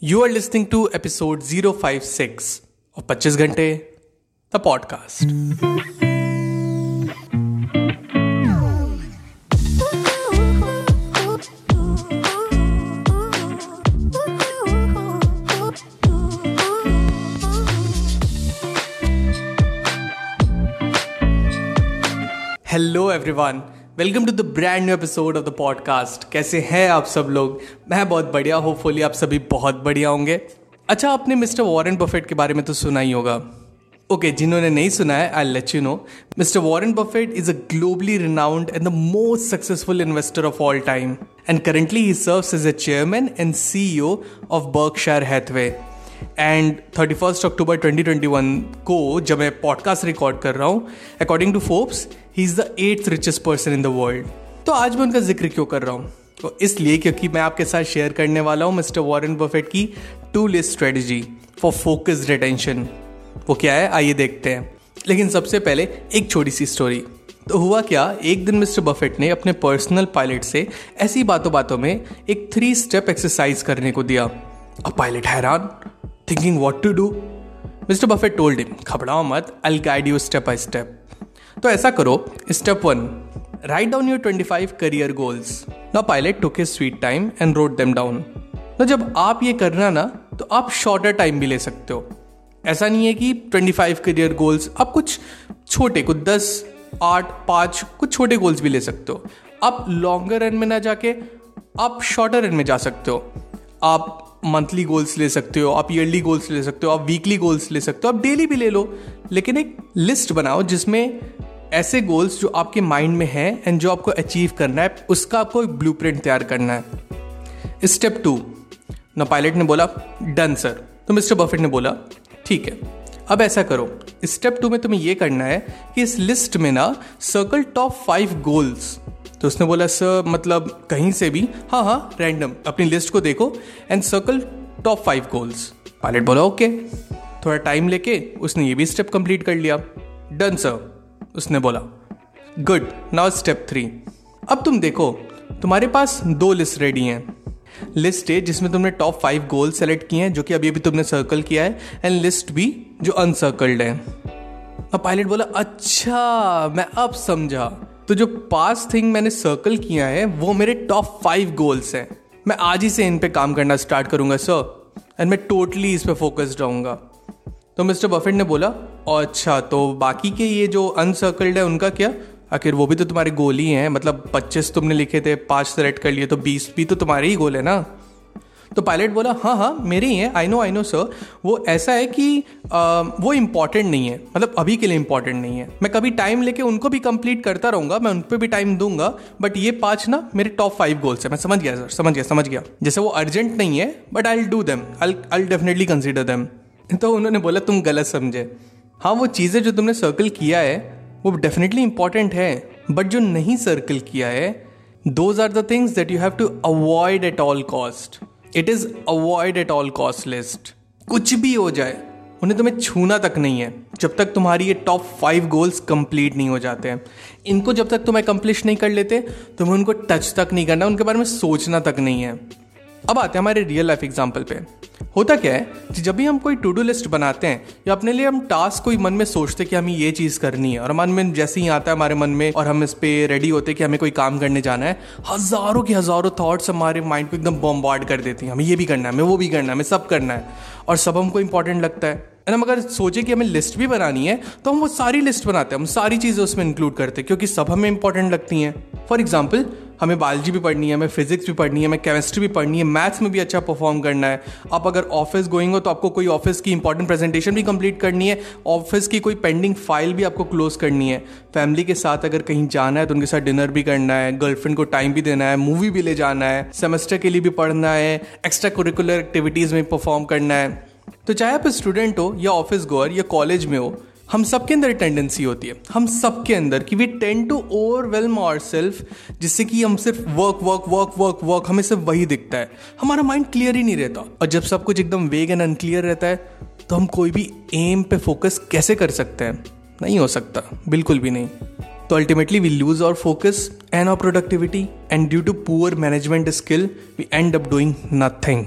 You are listening to episode 056 of 25 Ghante, the podcast. Hello, everyone. Welcome to the brand new episode of the podcast कैसे हैं आप सब लोग? मैं बहुत बढ़िया होपफुली आप सभी बहुत बढ़िया होंगे। अच्छा आपने मिस्टर वॉरेन बफेट के बारे में तो सुना ही होगा। ओके okay, जिन्होंने नहीं सुना है I let you know mister Warren Buffett is a globally renowned and the most successful investor of all time. And currently he serves as a chairman and CEO of Berkshire Hathaway and thirty first October 2021 को जब मैं podcast record कर रहा हूँ according to Forbes he is the eighth richest person in the world तो आज मैं उनका ज़िक्र क्यों कर रहा हूँ? तो इसलिए क्योंकि मैं आपके साथ शेयर करने वाला हूँ मिस्टर वॉरेन बफेट की two list strategy for focused attention वो क्या है? आइए देखते हैं। लेकिन सबसे पहले एक छोटी सी स्टोरी तो हुआ क्या? एक दिन मिस्टर बफेट ने अपने पर्सनल पायलट से ऐसी बातों बातों में एक थ्री स्टेप एक्सरसाइज करने को दिया। अब पायलट हैरान। Thinking what to do mister Buffett told him घबराओ मत I guide you step by step तो ऐसा करो step one write down your 25 career goals ना pilot took his sweet time and wrote them down तो जब आप ये करना ना तो आप शॉर्टर टाइम भी ले सकते हो। ऐसा नहीं है कि 25 करियर गोल्स आप कुछ छोटे, कुछ 10 आठ, पाँच, कुछ छोटे गोल्स भी ले सकते हो। आप लॉन्गर रन में ना जाके, आप शॉर्टर रन में जा सकते हो। आप मंथली गोल्स ले सकते हो, आप ईयरली गोल्स ले सकते हो, आप वीकली गोल्स ले सकते हो, आप डेली भी ले लो, लेकिन एक लिस्ट बनाओ जिसमें ऐसे गोल्स जो आपके माइंड में है एंड जो आपको अचीव करना है, उसका आपको एक ब्लू तैयार करना है। स्टेप टू ना पायलट ने बोला डन सर तो मिस्टर बफेट ने बोला, ठीक है, अब ऐसा करो स्टेप टू में तुम्हें यह करना है कि इस लिस्ट में ना सर्कल टॉप फाइव गोल्स तो उसने बोला, सर मतलब कहीं से भी. हाँ हाँ रैंडम अपनी लिस्ट को देखो and circle top five goals pilot बोला, ओके. थोड़ा टाइम लेके उसने ये भी स्टेप कंप्लीट कर लिया. डन सर उसने बोला गुड नाउ स्टेप थ्री अब तुम देखो, तुम्हारे पास दो लिस्ट रेडी हैं. लिस्ट है जिसमें तुमने टॉप फाइव गोल सेलेक्ट किए हैं, जो कि अभी अभी तुमने सर्कल किया है एंड लिस्ट भी जो अनसर्कल्ड है. अब पायलट बोला अच्छा मैं अब समझा. तो जो पाँच थिंग मैंने सर्कल किया है, वो मेरे टॉप फाइव गोल्स हैं। मैं आज ही से इन पे काम करना स्टार्ट करूँगा सर एंड मैं टोटली इस पे फोकस्ड रहूँगा। तो मिस्टर बफेट ने बोला अच्छा तो बाकी के ये जो अनसर्कल्ड है, उनका क्या? आखिर वो भी तो तुम्हारे गोल ही हैं। मतलब पच्चीस तुमने लिखे थे, पाँच सेलेक्ट कर लिए तो बीस भी तो तुम्हारे ही गोल है ना? तो पायलट बोला हाँ हाँ मेरे ही हैं I know I know sir वो ऐसा है कि आ, वो इंपॉर्टेंट नहीं है मतलब अभी के लिए इंपॉर्टेंट नहीं है। मैं कभी टाइम लेके उनको भी कंप्लीट करता रहूँगा मैं उन पर भी टाइम दूँगा बट ये पाँच ना मेरे टॉप फाइव गोल्स है। मैं समझ गया सर समझ गया समझ गया। जैसे वो अर्जेंट नहीं है but I do them I definitely consider them तो उन्होंने बोला तुम गलत समझे। हाँ वो चीज़ें जो तुमने सर्कल किया है वो डेफिनेटली इंपॉर्टेंट है बट जो नहीं सर्कल किया है those are the things that you have to avoid at all cost it is avoid at all cost list कुछ भी हो जाए, उन्हें तुम्हें छूना तक नहीं है। जब तक तुम्हारी ये टॉप फाइव गोल्स कंप्लीट नहीं हो जाते हैं। इनको जब तक तुम एकम्प्लिश नहीं कर लेते, तुम्हें उनको टच तक नहीं करना, उनके बारे में सोचना तक नहीं है। अब आते हैं हमारे रियल लाइफ एग्ज़ाम्पल पे। होता क्या है कि जब भी हम कोई टू डू लिस्ट बनाते हैं, या अपने लिए हम टास्क कोई मन में सोचते कि हमें ये चीज़ करनी है, और मन में जैसे ही आता है हमारे मन में, और हम इस पर रेडी होते हैं कि हमें कोई काम करने जाना है, हज़ारों के हज़ारों थॉट्स हमारे माइंड को एकदम बॉम्बार्ड कर देती हैं। हमें ये भी करना है, हमें वो भी करना है, हमें सब करना है। और सब हमको इंपॉर्टेंट लगता है। एंड हम अगर सोचे कि हमें लिस्ट भी बनानी है तो हम वो सारी लिस्ट बनाते हैं। हम सारी चीज़ें उसमें इंक्लूड करते हैं, क्योंकि सब हमें इंपॉर्टेंट लगती हैं। फॉर एग्ज़ाम्पल हमें बायोलॉजी भी पढ़नी है, हमें फिजिक्स भी पढ़नी है, हमें केमिस्ट्री भी पढ़नी है मैथ्स में भी अच्छा परफॉर्म करना है। आप अगर ऑफ़िस गोइंग हो तो आपको कोई ऑफ़िस की इंपॉर्टेंट प्रेजेंटेशन भी कंप्लीट करनी है ऑफ़िस की कोई पेंडिंग फ़ाइल भी आपको क्लोज करनी है। फैमिली के साथ अगर कहीं जाना है तो उनके साथ डिनर भी करना है गर्लफ्रेंड को टाइम भी देना है मूवी भी ले जाना है सेमेस्टर के लिए भी पढ़ना है एक्स्ट्रा करिकुलर एक्टिविटीज़ में परफॉर्म करना है। तो चाहे आप स्टूडेंट हो या ऑफ़िस गोअर या कॉलेज में हो, हम सबके अंदर टेंडेंसी होती है। हम सबके अंदर कि we tend to overwhelm our self जिससे कि हम सिर्फ़ work work work work work हमें सिर्फ़ वही दिखता है। हमारा माइंड क्लियर ही नहीं रहता। और जब सब कुछ एकदम वेग एंड अनक्लियर रहता है तो हम कोई भी एम पे फोकस कैसे कर सकते हैं? नहीं हो सकता। बिल्कुल भी नहीं। तो ultimately we lose our focus and our productivity and due to poor management skill we end up doing nothing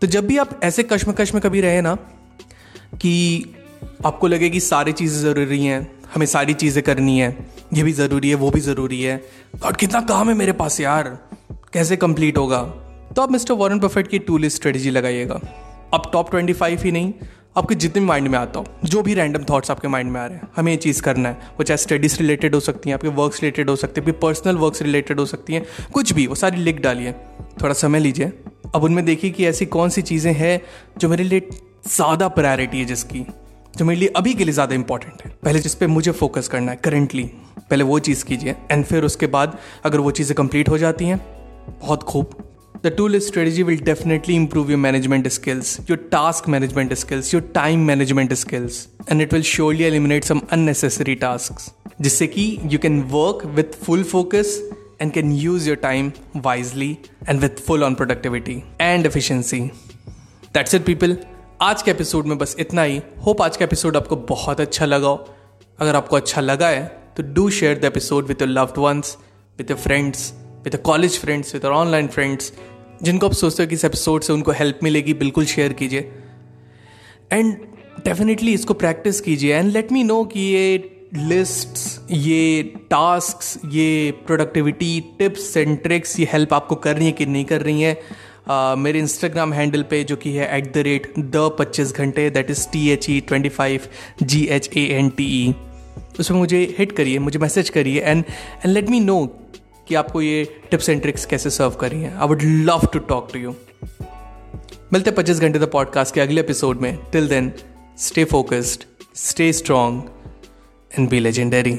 तो जब भी आप ऐसे कश्मकश में कभी रहे ना, कि आपको लगे कि सारी चीज़ें ज़रूरी हैं, हमें सारी चीज़ें करनी है, ये भी ज़रूरी है, वो भी ज़रूरी है और कितना काम है मेरे पास यार, कैसे कंप्लीट होगा? तो आप मिस्टर वॉरेन बफेट की टू लिस्ट स्ट्रेटजी लगाइएगा। आप टॉप ट्वेंटी फाइव ही नहीं, आपके जितने माइंड में आता हो, जो भी रैंडम थॉट्स आपके माइंड में आ रहे हैं, हमें ये चीज़ करना है, वो चाहे स्टडीज़ रिलेटेड हो सकती हैं, आपके वर्क्स रिलेटेड हो सकती है पर्सनल वर्क्स रिलेटेड हो सकती हैं, कुछ भी, वो सारी लिख डालिए। थोड़ा समय लीजिए। अब उनमें देखिए कि ऐसी कौन सी चीज़ें हैं जो मेरे लिए ज़्यादा प्रायोरिटी है जिसकी, जो मेरे लिए अभी के लिए ज़्यादा इंपॉर्टेंट है। पहले जिस पे मुझे फोकस करना है करेंटली पहले वो चीज़ कीजिए। एंड फिर उसके बाद अगर वो चीज़ें कंप्लीट हो जाती हैं, बहुत खूब। The tool strategy will definitely improve your management skills your task management skills your time management skills and it will surely eliminate some unnecessary task जिससे कि you can work with full focus and can use your time wisely and with full on productivity and efficiency. That's it, people. आज के episode में बस इतना ही hope आज का episode आपको बहुत अच्छा लगा हो अगर आपको अच्छा लगा है तो do share the episode with your loved ones with your friends with college friends with online friends जिनको आप सोचते हो कि इस एपिसोड से उनको हेल्प मिलेगी, बिल्कुल शेयर कीजिए एंड डेफिनेटली इसको प्रैक्टिस कीजिए एंड लेट मी नो कि ये लिस्ट ये टास्क ये प्रोडक्टिविटी टिप्स एंड ट्रिक्स ये हेल्प आपको कर रही है कि नहीं कर रही हैं? Uh, मेरे इंस्टाग्राम हैंडल पे जो कि है at the rate the Pachchees Ghante that is T H E twenty five G H A N T E उसमें मुझे हिट करिए मुझे मैसेज करिए and and let me know कि आपको ये टिप्स एंड ट्रिक्स कैसे सर्व करी हैं। I would love to talk to you मिलते पच्चीस घंटे द पॉडकास्ट के अगले एपिसोड में। Till then stay focused stay strong and be legendary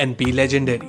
and be legendary